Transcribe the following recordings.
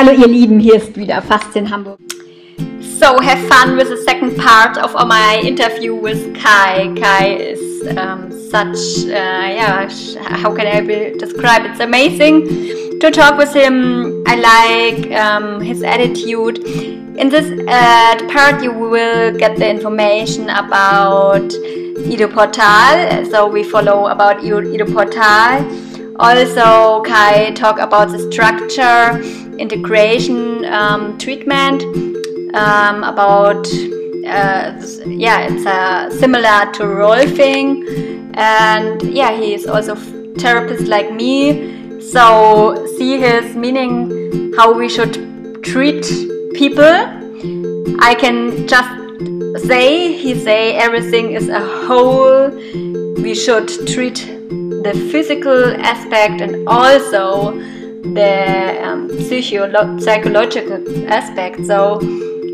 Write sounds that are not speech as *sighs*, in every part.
Hallo ihr Lieben, hier ist wieder Faszien Hamburg. So have fun with the second part of my interview with Kai. Kai is um, such, uh, yeah, how can I describe? it? It's amazing to talk with him. I like um, his attitude. In this uh, part, you will get the information about Ido Portal. So we follow about Ido Portal. Also, Kai talk about the structure integration um, treatment um, about uh, yeah it's uh, similar to rolfing. And yeah he is also therapist like me. So see his meaning how we should treat people. I can just say he say everything is a whole we should treat the physical aspect and also the um, psychological aspect. So,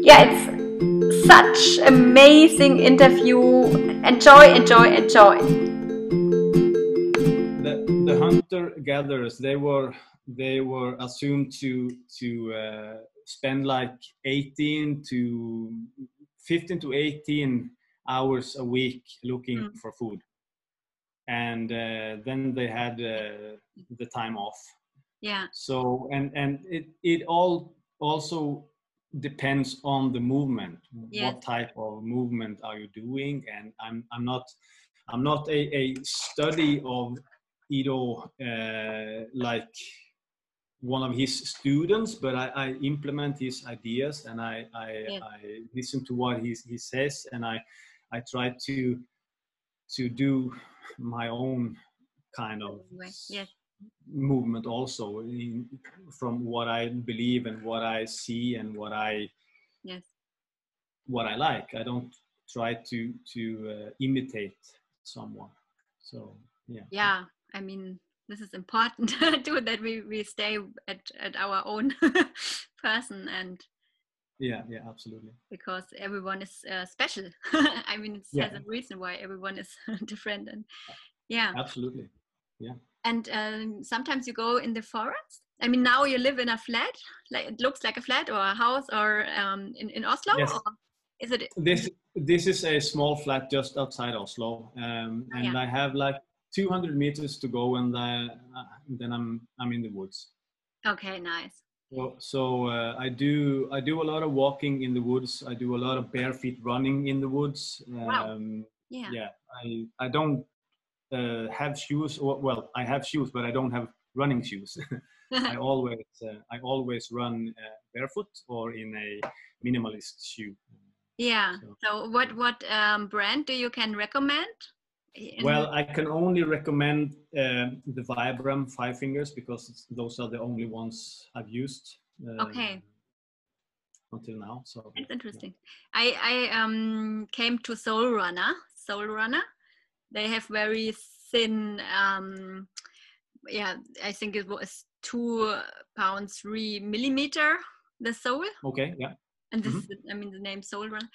yeah, it's such amazing interview. Enjoy, enjoy, enjoy. The, the hunter gatherers they were they were assumed to to uh, spend like 18 to 15 to 18 hours a week looking mm. for food and uh, then they had uh, the time off yeah so and and it it all also depends on the movement yes. what type of movement are you doing and i'm i'm not i'm not a, a study of Ido uh, like one of his students, but I, I, implement his ideas and I, I, yes. I listen to what he, he says and I, I try to to do my own kind of yes movement also in, from what I believe and what I see and what I yes what I like. I don't try to to uh, imitate someone. So yeah. Yeah, I mean this is important *laughs* too that we we stay at at our own *laughs* person and yeah yeah absolutely. Because everyone is uh, special. *laughs* I mean it yeah. has a reason why everyone is *laughs* different and yeah. Absolutely. Yeah. And um, sometimes you go in the forest. I mean now you live in a flat like it looks like a flat or a house or um, in, in oslo yes. or is it this this is a small flat just outside oslo um, and yeah. i have like 200 meters to go and uh, then i'm i'm in the woods. Okay nice so, so uh, I do I do a lot of walking in the woods. I do a lot of bare feet running in the woods. Um, wow. Yeah. Yeah. I I don't uh, have shoes. Or, well, I have shoes, but I don't have running shoes. *laughs* *laughs* I always uh, I always run uh, barefoot or in a minimalist shoe. Yeah. So, so what what um, brand do you can recommend? Well, I can only recommend uh, the Vibram Five Fingers because those are the only ones I've used. Uh, okay. Until now, so it's interesting. Yeah. I I um came to Sole Runner. Sole Runner they have very thin um yeah i think it was two pounds three millimeter the sole okay yeah and this mm-hmm. is, i mean the name Sole run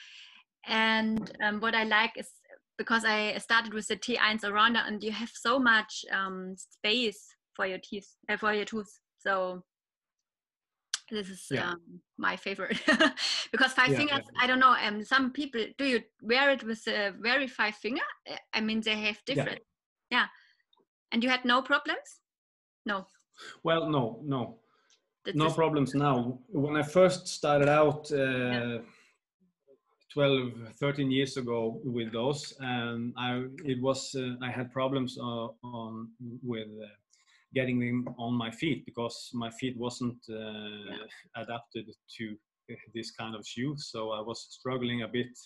and um, what i like is because i started with the t1 around and you have so much um, space for your teeth uh, for your tooth. So this is yeah. um, my favorite. *laughs* Because five yeah, fingers yeah. i don't know um some people do you wear it with a very five finger? Uh, i mean they have different yeah, and you had no problems? No. Well no no. That's no problems now. When i first started out uh, 12 13 years ago with those and i it was uh, i had problems uh, on with uh, getting them on my feet because my feet wasn't uh, adapted to this kind of shoe. So I was struggling a bit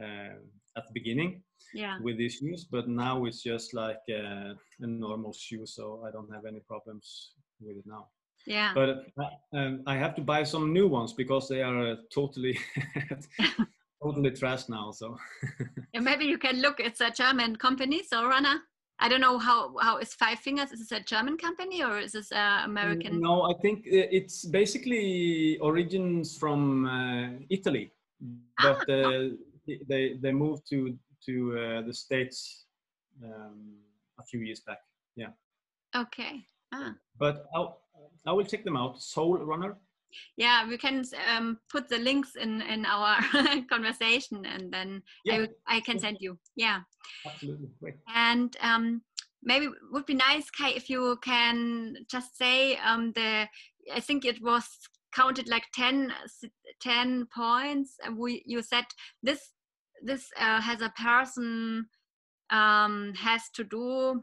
uh, at the beginning yeah. with these shoes, but now it's just like uh, a normal shoe, so I don't have any problems with it now. Yeah. But uh, um, I have to buy some new ones because they are uh, totally. *laughs* *laughs* totally trash now so *laughs* yeah, maybe you can look it's a german company so runner I don't know how how is Five Fingers. Is this a German company or is this uh, American? No, I think it's basically origins from uh, Italy, but ah, uh, they they moved to to uh, the states um, a few years back. Yeah. Okay. Ah. But I'll, I will check them out. Sole Runner. Yeah we can um, put the links in in our *laughs* conversation and then yeah. I, I, can send you yeah absolutely Great. and um, maybe it would be nice kai if you can just say um, the i think it was counted like 10, 10 points and we you said this this uh, has a person um, has to do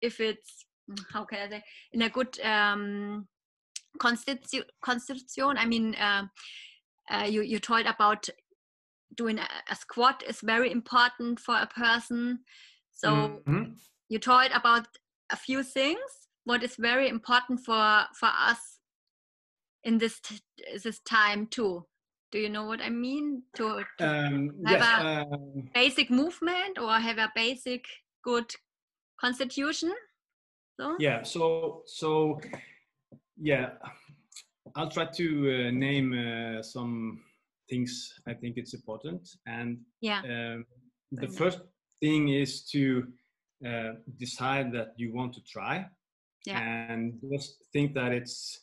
if it's how can I say in a good um, constitu- constitution. I mean, uh, uh, you you told about doing a, a, squat is very important for a person. So mm-hmm. you told about a few things. What is very important for for us in this t- this time too. Do you know what I mean? To, to um, have yes, a um, basic movement or have a basic good constitution. So yeah. So so yeah, I'll try to uh, name uh, some things I think it's important. And yeah, um, the first thing is to uh, decide that you want to try, yeah. and just think that it's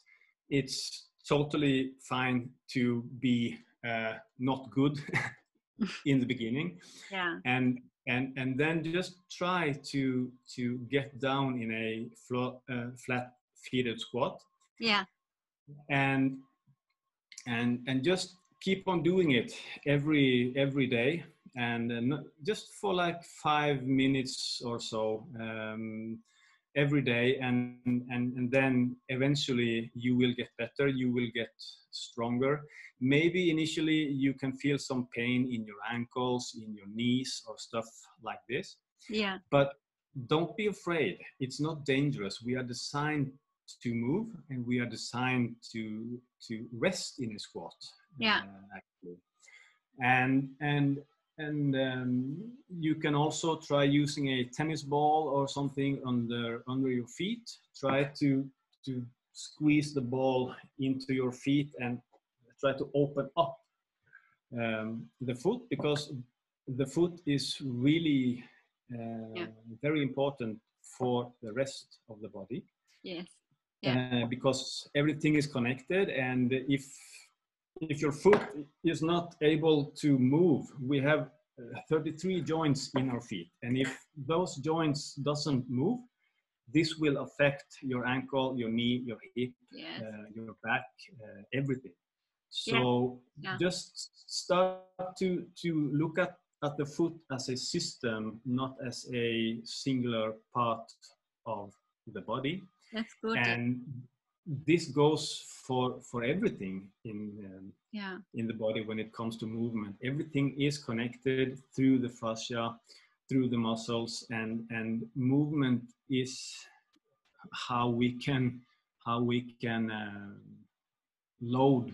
it's totally fine to be uh, not good *laughs* in the beginning. Yeah. And and and then just try to to get down in a flat, uh, flat feeted squat yeah. And and and just keep on doing it every every day. And uh, just for like five minutes or so um, every day. And, and and then eventually you will get better. You will get stronger. Maybe initially you can feel some pain in your ankles in your knees or stuff like this. Yeah. But don't be afraid. It's not dangerous. We are designed to move and we are designed to to rest in a squat yeah. uh, actually. And and and um, you can also try using a tennis ball or something under under your feet. Try to to squeeze the ball into your feet and try to open up um, the foot because the foot is really uh, yeah. very important for the rest of the body. Yes yeah. Uh, because everything is connected and if if your foot is not able to move, we have uh, 33 joints in our feet. And if those joints doesn't move, this will affect your ankle, your knee, your hip, yes. uh, your back, uh, everything. So yeah. Yeah. just start to, to look at, at the foot as a system, not as a singular part of the body. That's good. And this goes for for everything in um, yeah. in the body when it comes to movement everything is connected through the fascia through the muscles and and movement is how we can how we can uh, load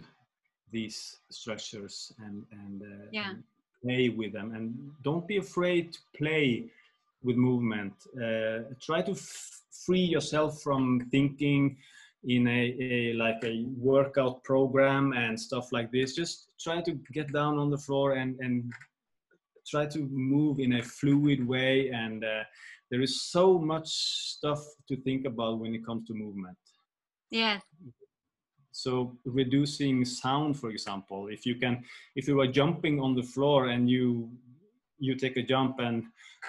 these structures and and, uh, yeah. and, play with them and don't be afraid to play with movement uh, try to free yourself from thinking in a, a, like a workout program and stuff like this. Just try to get down on the floor and and try to move in a fluid way. And uh, there is so much stuff to think about when it comes to movement. Yeah. So reducing sound for example if you can if you are jumping on the floor and you you take a jump and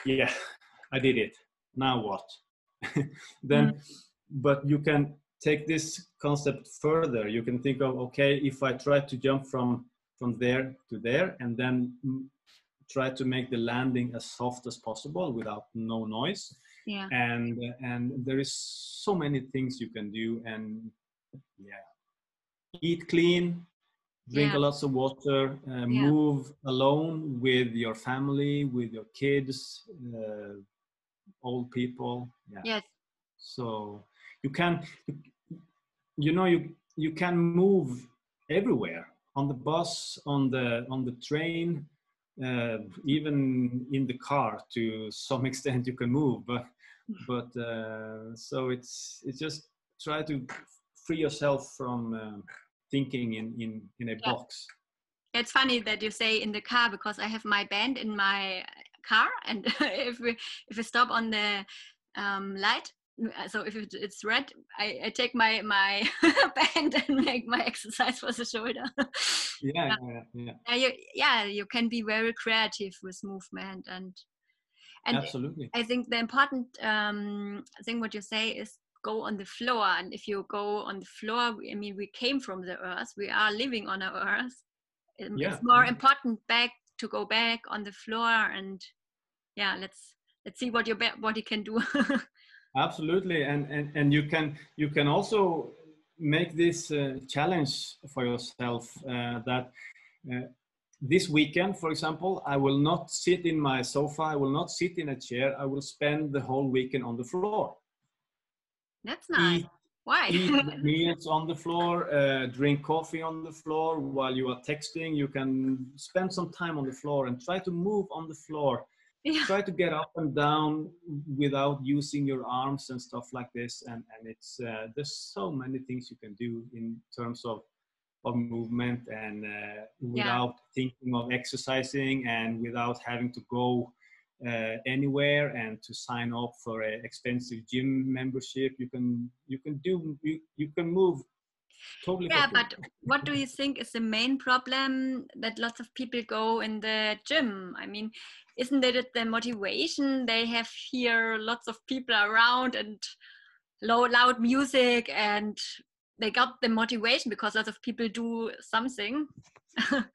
yeah *laughs* i did it. Now what *laughs* then mm. but you can take this concept further you can think of okay if i try to jump from from there to there and then try to make the landing as soft as possible without no noise yeah and and there is so many things you can do and yeah eat clean drink yeah. a lot of water uh, yeah. move alone with your family with your kids uh, old people yeah. Yes. So you can you know you you can move everywhere. On the bus on the on the train uh, even in the car to some *laughs* extent you can move but but uh, so it's it's just try to free yourself from uh, thinking in in in a yeah. box. It's funny that you say in the car because i have my band in my car and *laughs* if we if we stop on the um, light so if it's red, I, I take my my *laughs* band and make my exercise for the shoulder. *laughs* yeah, yeah, yeah. Yeah, you, yeah, you can be very creative with movement and and absolutely. I think the important um, thing what you say is go on the floor, and if you go on the floor, I mean, we came from the earth, we are living on the earth. Yeah. It's more important back to go back on the floor and yeah, let's let's see what your body can do. *laughs* absolutely. And, and and you can you can also make this uh, challenge for yourself uh, that uh, this weekend for example i will not sit in my sofa i will not sit in a chair i will spend the whole weekend on the floor. That's nice. eat, why eat *laughs* meals on the floor uh, drink coffee on the floor while you are texting you can spend some time on the floor and try to move on the floor yeah. try to get up and down without using your arms and stuff like this and and it's uh, there's so many things you can do in terms of of movement and uh, without yeah. thinking of exercising and without having to go uh, anywhere and to sign up for an expensive gym membership you can you can do you, you can move totally yeah but what do you think is the main problem that lots of people go in the gym? I mean isn't it the motivation they have here? Lots of people around and low loud music and they got the motivation because lots of people do something. *laughs*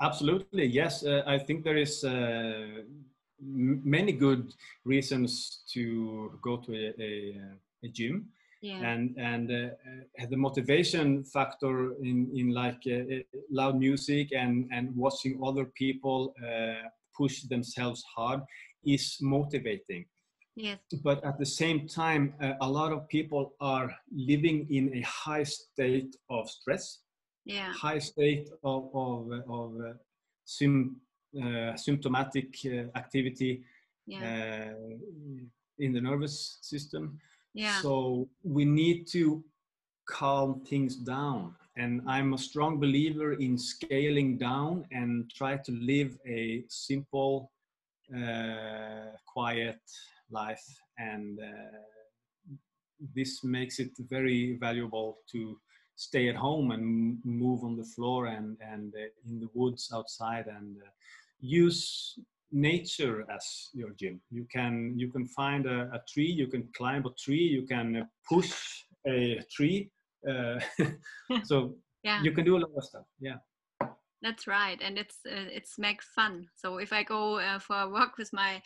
Absolutely yes. Uh, i think there is uh, many good reasons to go to a, a, a gym. Yeah. and and uh, uh, the motivation factor in in like uh, uh, loud music and and watching other people uh, push themselves hard is motivating. Yes. But at the same time uh, a lot of people are living in a high state of stress yeah. high state of of, of sim, sympathetic activity yeah. in the nervous system yeah. So we need to calm things down. And I'm a strong believer in scaling down and try to live a simple, uh, quiet life. And uh, this makes it very valuable to stay at home and move on the floor and, and uh, in the woods outside and uh, use nature as your gym. You can you can find a, a tree, you can climb a tree, you can push a tree. Uh, *laughs* so yeah. you can do a lot of stuff. Yeah. That's right, and it's uh, it's make fun. So if I go uh, for a walk with my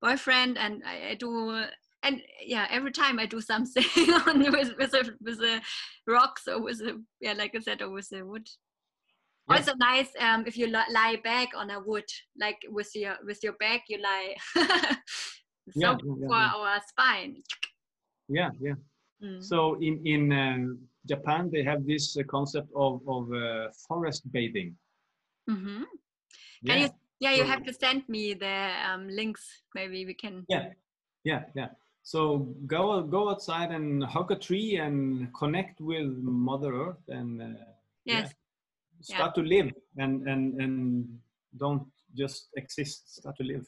boyfriend and I, I do and yeah every time i do something *laughs* on with with a with a rocks or with a yeah like i said or with a wood yeah. also nice um, if you lie back on a wood like with your with your back you lie so *laughs* yeah, yeah, for our spine yeah yeah mm. so in in uh, japan they have this uh, concept of of uh, forest bathing mm-hmm. yeah. you yeah you so, have to send me the um, links maybe we can yeah yeah yeah so go go outside and hug a tree and connect with mother earth and uh, yes start yeah. to live and and and don't just exist start to live.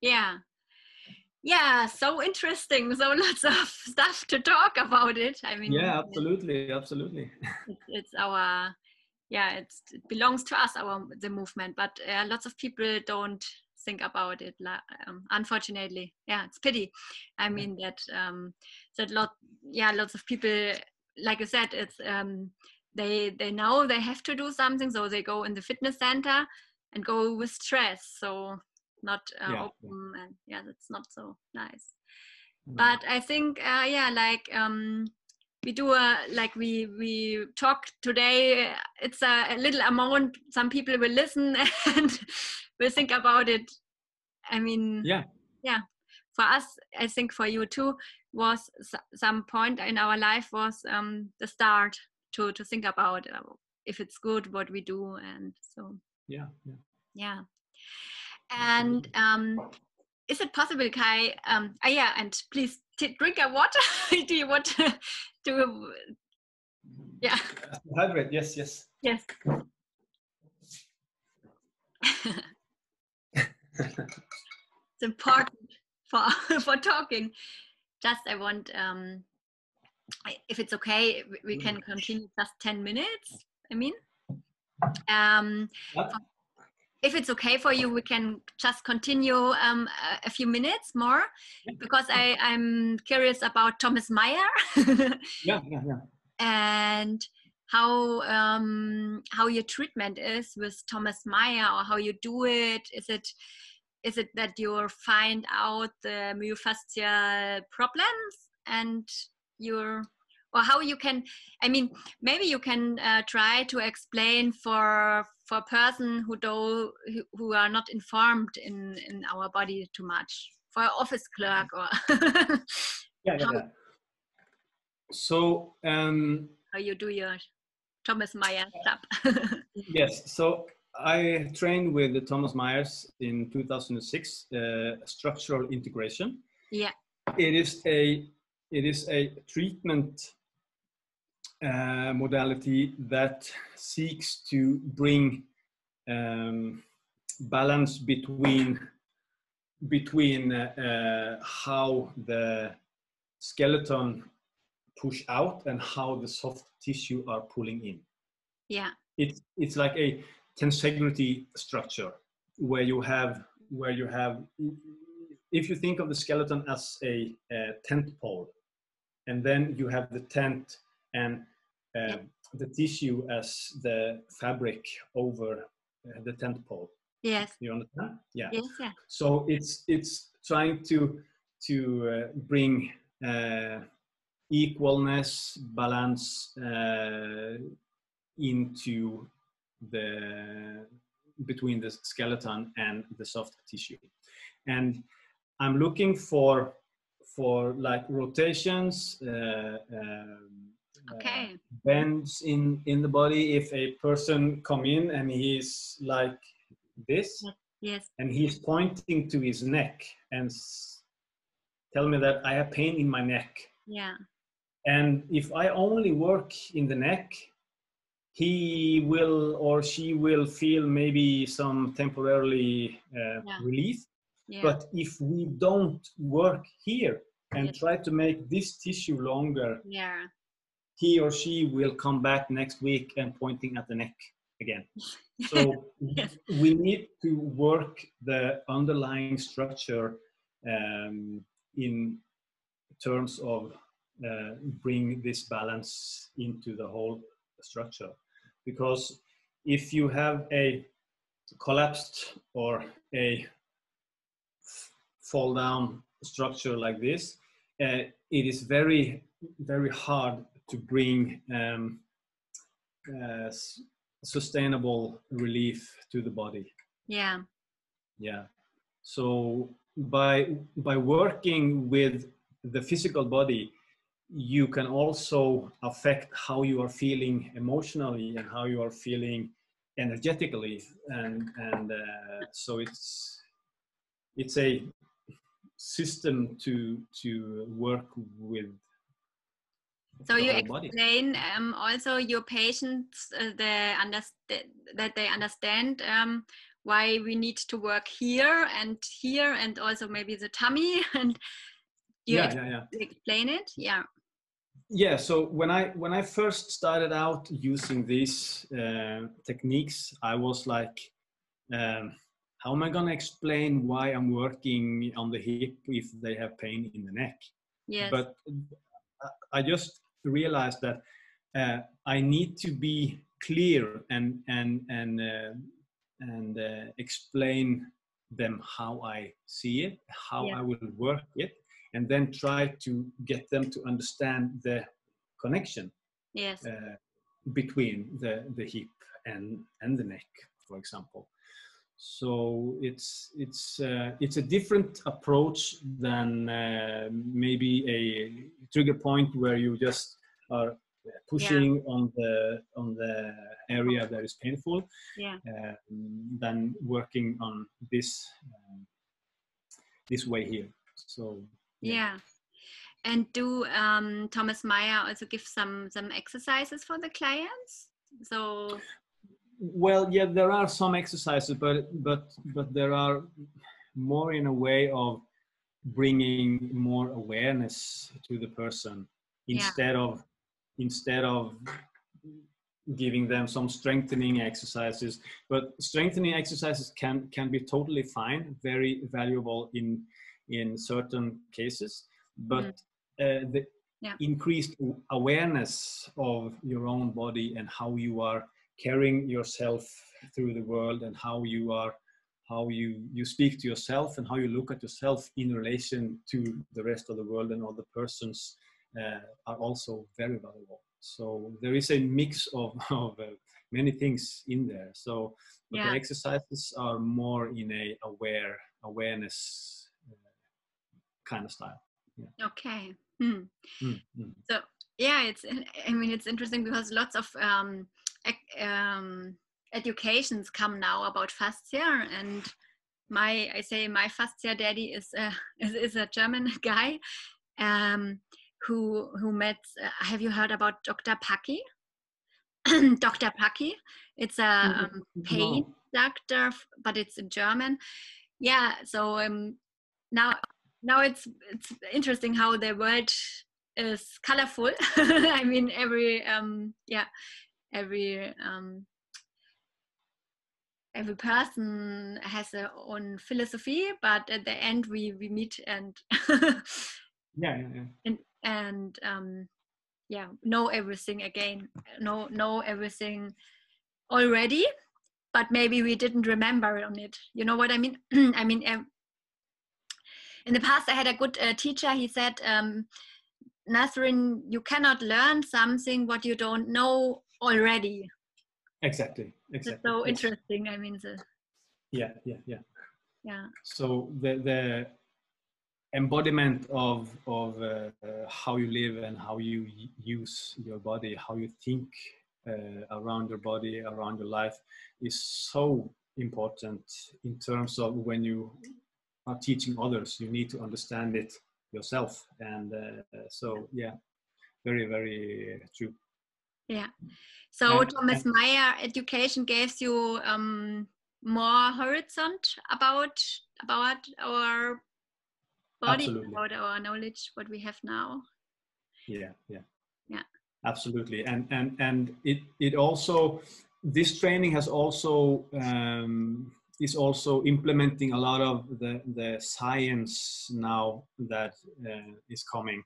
Yeah. Yeah so interesting so *laughs* lots of stuff to talk about it. I mean yeah absolutely absolutely. *laughs* it's, our yeah it's, it belongs to us our the movement but uh, lots of people don't think about it um, unfortunately. Yeah it's pity. I mean that um that lot yeah lots of people like i said it's um they they know they have to do something so they go in the fitness center and go with stress so not uh, yeah, open and yeah that's not so nice. No. but i think uh, yeah like um we do a like we we talk today it's a, a little amount some people will listen *laughs* and will think about it. I mean yeah. yeah for us i think for you too was some point in our life was um the start to to think about uh, if it's good what we do and so. Yeah yeah. Yeah. And um is it possible kai um uh, yeah and please drink a water. *laughs* Do you want to do yeah. Hydrate yes yes. Yes. *laughs* It's important for *laughs* for talking. Just I want, um, if it's okay, we can continue just 10 minutes. I mean, um, if it's okay for you, we can just continue um, a, a, few minutes more because I, I'm curious about Thomas Meyer. *laughs* yeah, yeah, yeah. And how um, how your treatment is with Thomas Meyer or how you do it. Is it is it that you find out the myofascial problems and you're or how you can i mean maybe you can uh, try to explain for for a person who do who are not informed in in our body too much for an office clerk or *laughs* yeah, yeah, yeah, so um how you do your thomas meyer stuff *laughs* yes so I trained with Thomas Myers in 2006, uh, structural integration. Yeah. It is a it is a treatment uh, modality that seeks to bring um, balance between between uh, uh, how the skeleton push out and how the soft tissue are pulling in. Yeah. It's it's like a tensegrity structure where you have where you have if you think of the skeleton as a, a tent pole and then you have the tent and uh, the tissue as the fabric over uh, the tent pole. Yes. You understand? Yeah. Yes, yeah. So it's it's trying to to uh, bring uh, equalness balance uh, into the between the skeleton and the soft tissue. And i'm looking for for like rotations uh, um, okay. uh, bends in in the body if a person come in and he's like this yes and he's pointing to his neck and tell me that i have pain in my neck yeah and if i only work in the neck he will or she will feel maybe some temporarily uh, yeah. relief yeah. but if we don't work here and yes. try to make this tissue longer yeah he or she will come back next week and pointing at the neck again *laughs* so yes. we need to work the underlying structure um, in terms of uh, bring this balance into the whole structure because if you have a collapsed or a fall down structure like this, uh, it is very, very hard to bring um, uh, sustainable relief to the body. Yeah. Yeah. So by by working with the physical body, you can also affect how you are feeling emotionally and how you are feeling energetically and and uh, so it's it's a system to to work with so you explain um, also your patients uh, the understand that they understand um, why we need to work here and here and also maybe the tummy *laughs* and you yeah, yeah, yeah. explain it? Yeah. Yeah so when i when i first started out using these uh, techniques i was like um, how am i going to explain why i'm working on the hip if they have pain in the neck yes. but i just realized that uh, i need to be clear and and and uh, and uh, explain them how i see it how yeah. i will work it and then try to get them to understand the connection yes. uh, between the, the hip and, and the neck, for example. So it's it's uh, it's a different approach than uh, maybe a trigger point where you just are pushing yeah. on the on the area that is painful yeah. uh, than working on this um, this way here so yeah. And do um, Thomas Meyer also give some some exercises for the clients? So. Well, yeah, there are some exercises, but but but there are more in a way of bringing more awareness to the person instead yeah. of instead of giving them some strengthening exercises but strengthening exercises can can be totally fine very valuable in in certain cases but mm. uh, the yeah. increased awareness of your own body and how you are carrying yourself through the world and how you are how you you speak to yourself and how you look at yourself in relation to the rest of the world and other persons uh, are also very valuable so there is a mix of, *laughs* of uh, many things in there. So yeah. the exercises are more in a aware awareness uh, kind of style. Yeah. Okay. Hmm. Mm-hmm. So yeah, it's I mean it's interesting because lots of um, um, educations come now about fascia and my I say my fascia daddy is a *laughs* is, is a German *laughs* guy. Um, who who met. Uh, have you heard about Dr. Paki? *clears throat* Dr. Paki. It's a um, pain no. doctor, but it's in German. Yeah. So um, now now it's it's interesting how the world is colorful. *laughs* I mean, every um, yeah, every um, every person has their own philosophy, but at the end we we meet and *laughs* yeah, yeah, yeah. and and um, yeah know everything again know know everything already but maybe we didn't remember on it. You know what i mean? *clears throat* I mean um, in the past i had a good uh, teacher. He said um, you cannot learn something what you don't know already exactly exactly That's so interesting i mean the, yeah yeah yeah yeah so the the embodiment of of uh, how you live and how you use your body, how you think uh, around your body, around your life, is so important in terms of when you are teaching others. You need to understand it yourself, and uh, so yeah, very very true. Yeah. So Thomas Meyer education gives you um, more horizon about about our body absolutely. about our knowledge what we have now. Yeah yeah. Yeah absolutely. And and and it it also this training has also um, is also implementing a lot of the the science now that uh, is coming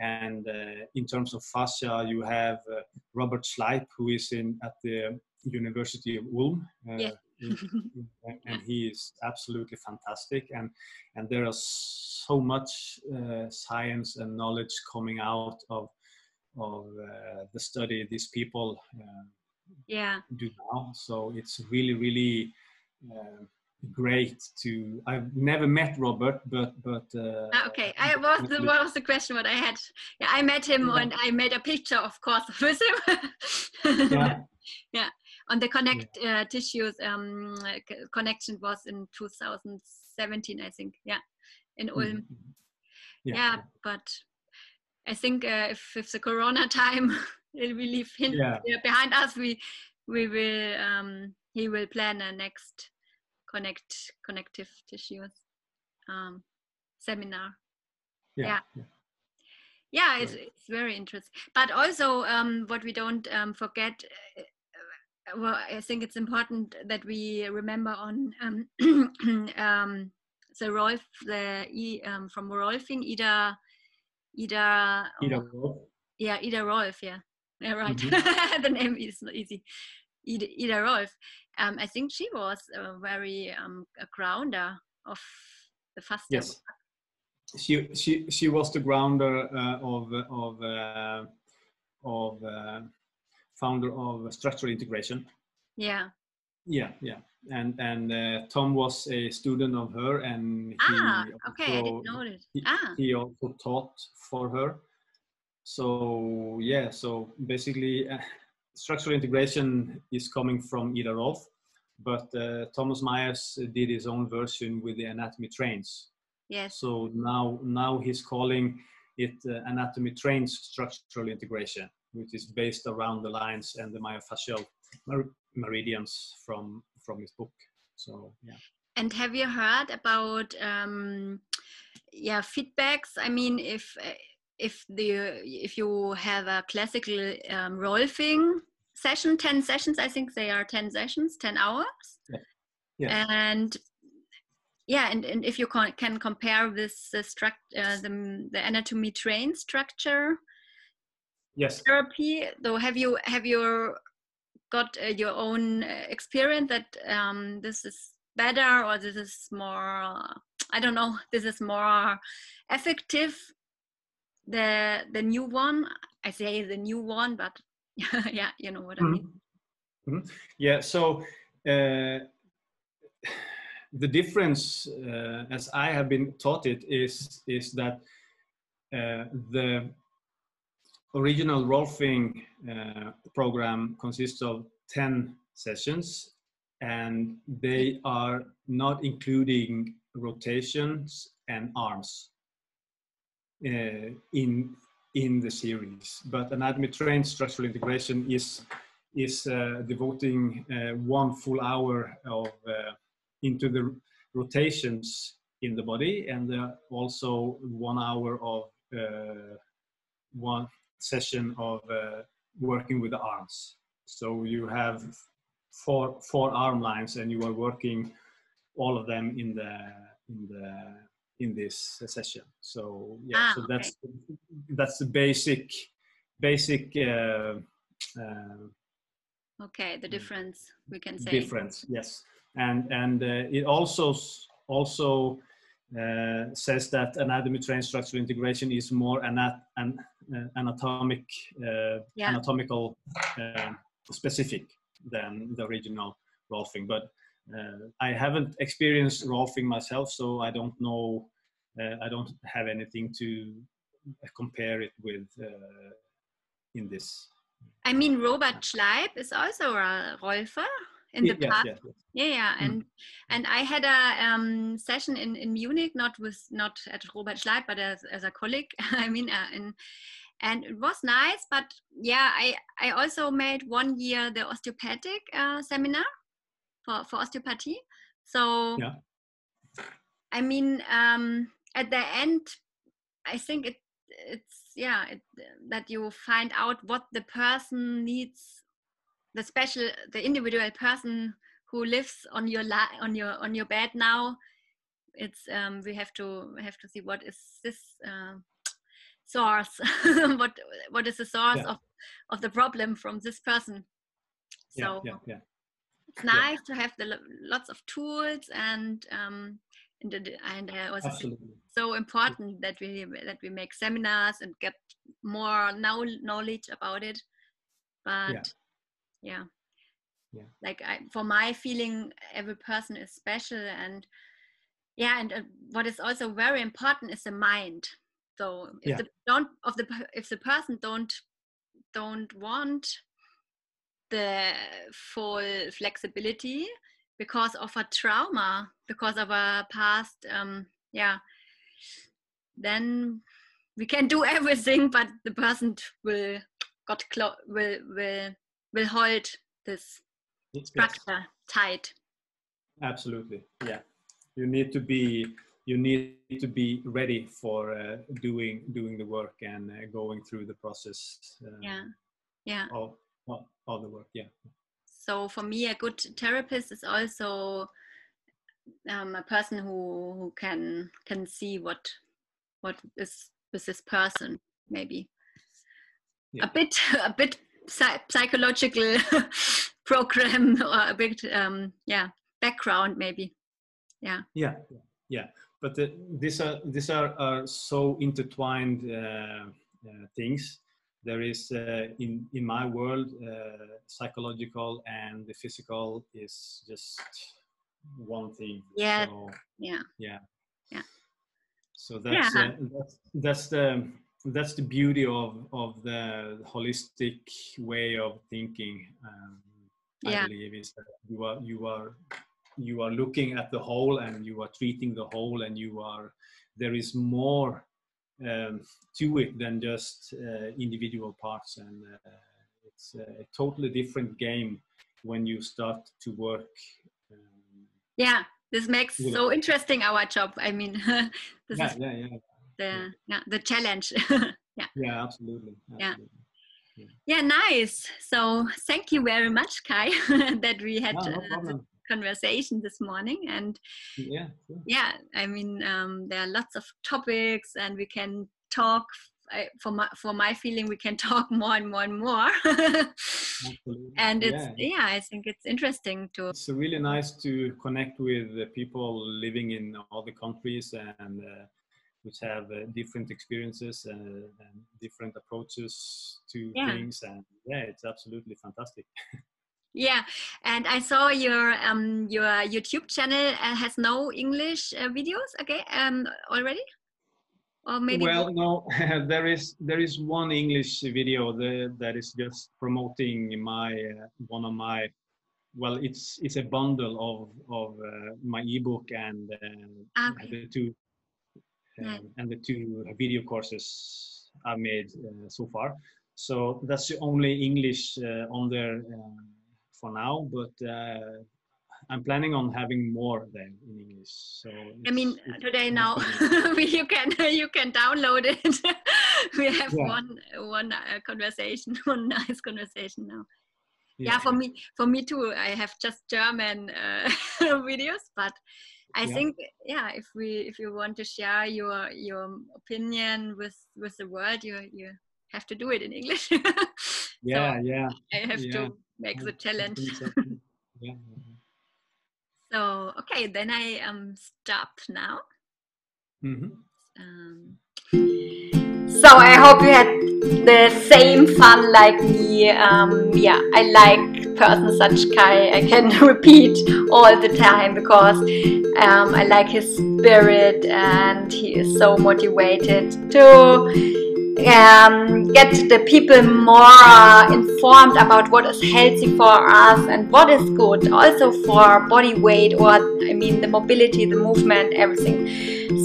and uh, in terms of fascia you have uh, robert schleip who is in at the university of ulm uh, yeah. and he is absolutely fantastic. And and there is so much uh, science and knowledge coming out of of uh, the study these people uh, yeah. do now. So it's really really uh, great to i've never met robert but but uh, ah, okay i was the what was the question what i had yeah i met him yeah. and i made a picture of course *laughs* with him yeah *laughs* yeah on the connect yeah. uh, tissues um, connection was in 2017 i think yeah in mm-hmm, ulm mm-hmm. yeah. yeah. but i think uh, if, if the corona time *laughs* we leave him behind us we we will um, he will plan a next connect connective tissues um, seminar yeah, yeah. yeah. it's, it's very interesting but also um, what we don't um, forget uh, well, I think it's important that we remember on um, *clears throat* um, the Rolf, the um, from Rolfing, Ida, Ida, Ida Rolf. Yeah, Ida Rolf. Yeah, yeah, right. Mm-hmm. *laughs* the name is not easy. Ida, Ida Rolf. Um, I think she was a very um, a grounder of the fast. Yes. She she she was the grounder uh, of of uh, of. Uh, founder of Structural Integration. Yeah. Yeah, yeah, and and uh, Tom was a student of her, and he ah, okay, also, I didn't know it. He, ah. he also taught for her. So yeah, so basically, uh, structural integration is coming from Ida Rolf, but uh, Thomas Myers did his own version with the anatomy trains. Yes. So now now he's calling it uh, anatomy trains structural integration which is based around the lines and the myofascial mer- meridians from from his book. So yeah. And have you heard about um, yeah feedbacks i mean if if the if you have a classical um, rolfing session 10 sessions i think they are 10 sessions 10 hours yeah. yeah. and yeah and, and if you can, can compare this the struct uh, the, the anatomy train structure yes therapy though have you have you got uh, your own uh, experience that um, this is better or this is more i don't know this is more effective the the new one i say the new one but *laughs* yeah you know what i mean mm -hmm. yeah so uh, *sighs* the difference uh, as i have been taught it is is that uh, the original rolfing uh, program consists of 10 sessions and they are not including rotations and arms uh, in in the series but anatomy trained structural integration is is uh, devoting uh, one full hour of uh, into the rotations in the body and also one hour of uh, one session of uh, working with the arms. So you have four four arm lines, and you are working all of them in the in the in this session. So yeah, ah, so that's okay. that's the basic basic. Uh, uh, okay, the difference we can say. Difference, yes, and and uh, it also also uh, says that anatomy trained structural integration is more anat an, uh, anatomic uh, yeah. anatomical specific than the original rolfing but i haven't experienced rolfing myself so i don't know uh, i don't have anything to compare it with in this i mean robert schleip is also a rolfer in the yes, past. Yes, yes. Yeah, yeah, mm. and and I had a um, session in, in Munich, not with not at Robert Schleip, but as, as a colleague. *laughs* I mean, uh, in, and it was nice. But yeah, I I also made one year the osteopathic uh, seminar for for osteopathy. So yeah. I mean, um, at the end, I think it it's yeah it, that you find out what the person needs the special the individual person who lives on your on your on your bed now it's um, we have to have to see what is this uh, source *laughs* what what is the source yeah. of of the problem from this person so yeah, yeah, it's nice to have the lots of tools and um, and, and uh, also so important that we that we make seminars and get more now knowledge about it. But yeah. Yeah. Like I, for my feeling every person is special and yeah and uh, what is also very important is the mind. So if yeah. the don't of the if the person don't don't want the full flexibility because of a trauma because of a past um yeah. Then we can do *laughs* everything but the person will got clo- will will will hold this structure tight. Absolutely yeah. You need to be you need to be ready for uh, doing doing the work and uh, going through the process uh, yeah yeah. of, of the work yeah. So for me a good therapist is also um, a person who who can can see what what is with this person maybe. Yeah. a bit *laughs* a bit psychological *laughs* program or a bit um, yeah background maybe. Yeah. Yeah. Yeah. But the, these are these are, are so intertwined uh, uh, things there is uh, in in my world uh, psychological and the physical is just one thing. Yeah. So, yeah. yeah. Yeah. So that's yeah. Uh, that's, that's the that's the beauty of of the holistic way of thinking um, yeah. i believe is that you are you are you are looking at the whole and you are treating the whole and you are there is more um, to it than just uh, individual parts and uh, it's a totally different game when you start to work um, yeah this makes yeah. so interesting our job. I mean, *laughs* this yeah, is yeah, yeah. the yeah the challenge. *laughs* yeah. Yeah, absolutely. absolutely. Yeah. Yeah, nice. So thank you very much, Kai, *laughs* that we had no, no uh, conversation this morning. And yeah, sure. yeah, I mean, um, there are lots of topics, and we can talk. I, for my for my feeling, we can *laughs* talk more and more and more. and it's yeah. yeah. I think it's interesting to. It's really nice to connect with people living in other countries and. Uh, which have uh, different experiences uh, and different approaches to yeah. things and yeah it's absolutely fantastic *laughs* yeah and i saw your um your youtube channel uh, has no english uh, videos okay um already or maybe well no *laughs* there is there is one english video that, that is just promoting my uh, one of my well it's it's a bundle of of uh, my ebook and uh, okay. the two um, and the two video courses I've made uh, so far. So that's the only English uh, on there uh, for now, but I'm planning on having more than in English. So I mean, today now *laughs* you can *laughs* you can download it. *laughs* we have yeah. one one uh, conversation, one nice conversation now. Yeah. yeah. for me for me too. I have just German uh, videos, but I yeah. think yeah, if we if you want to share your your opinion with with the world, you you have to do it in English. yeah, so yeah. I have to make the challenge. *laughs* yeah. So okay, then I um stop now. Mm-hmm. Um, so I hope you had the same fun like me. Um, yeah, I like persons such Kai. I can *laughs* repeat all the time because um, I like his spirit and he is so motivated to um, get the people more informed about what is healthy for us and what is good also for body weight or I mean the mobility, the movement, everything.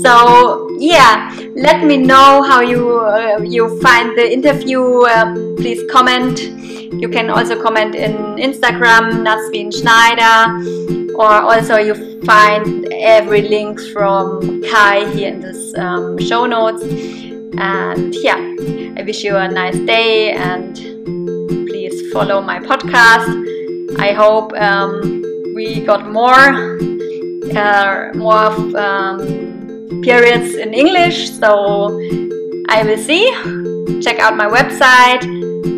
So yeah, let me know how you uh, you find the interview. Um, please comment. You can also comment in Instagram, Nasrin Schneider, or also you find every link from Kai here in this um, show notes. And yeah, I wish you a nice day and please follow my podcast. I hope um, we got more uh, more um, periods in English. So I will see. Check out my website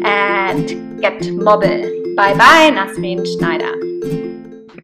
and get mobile. Bye bye, Nasrin Schneider.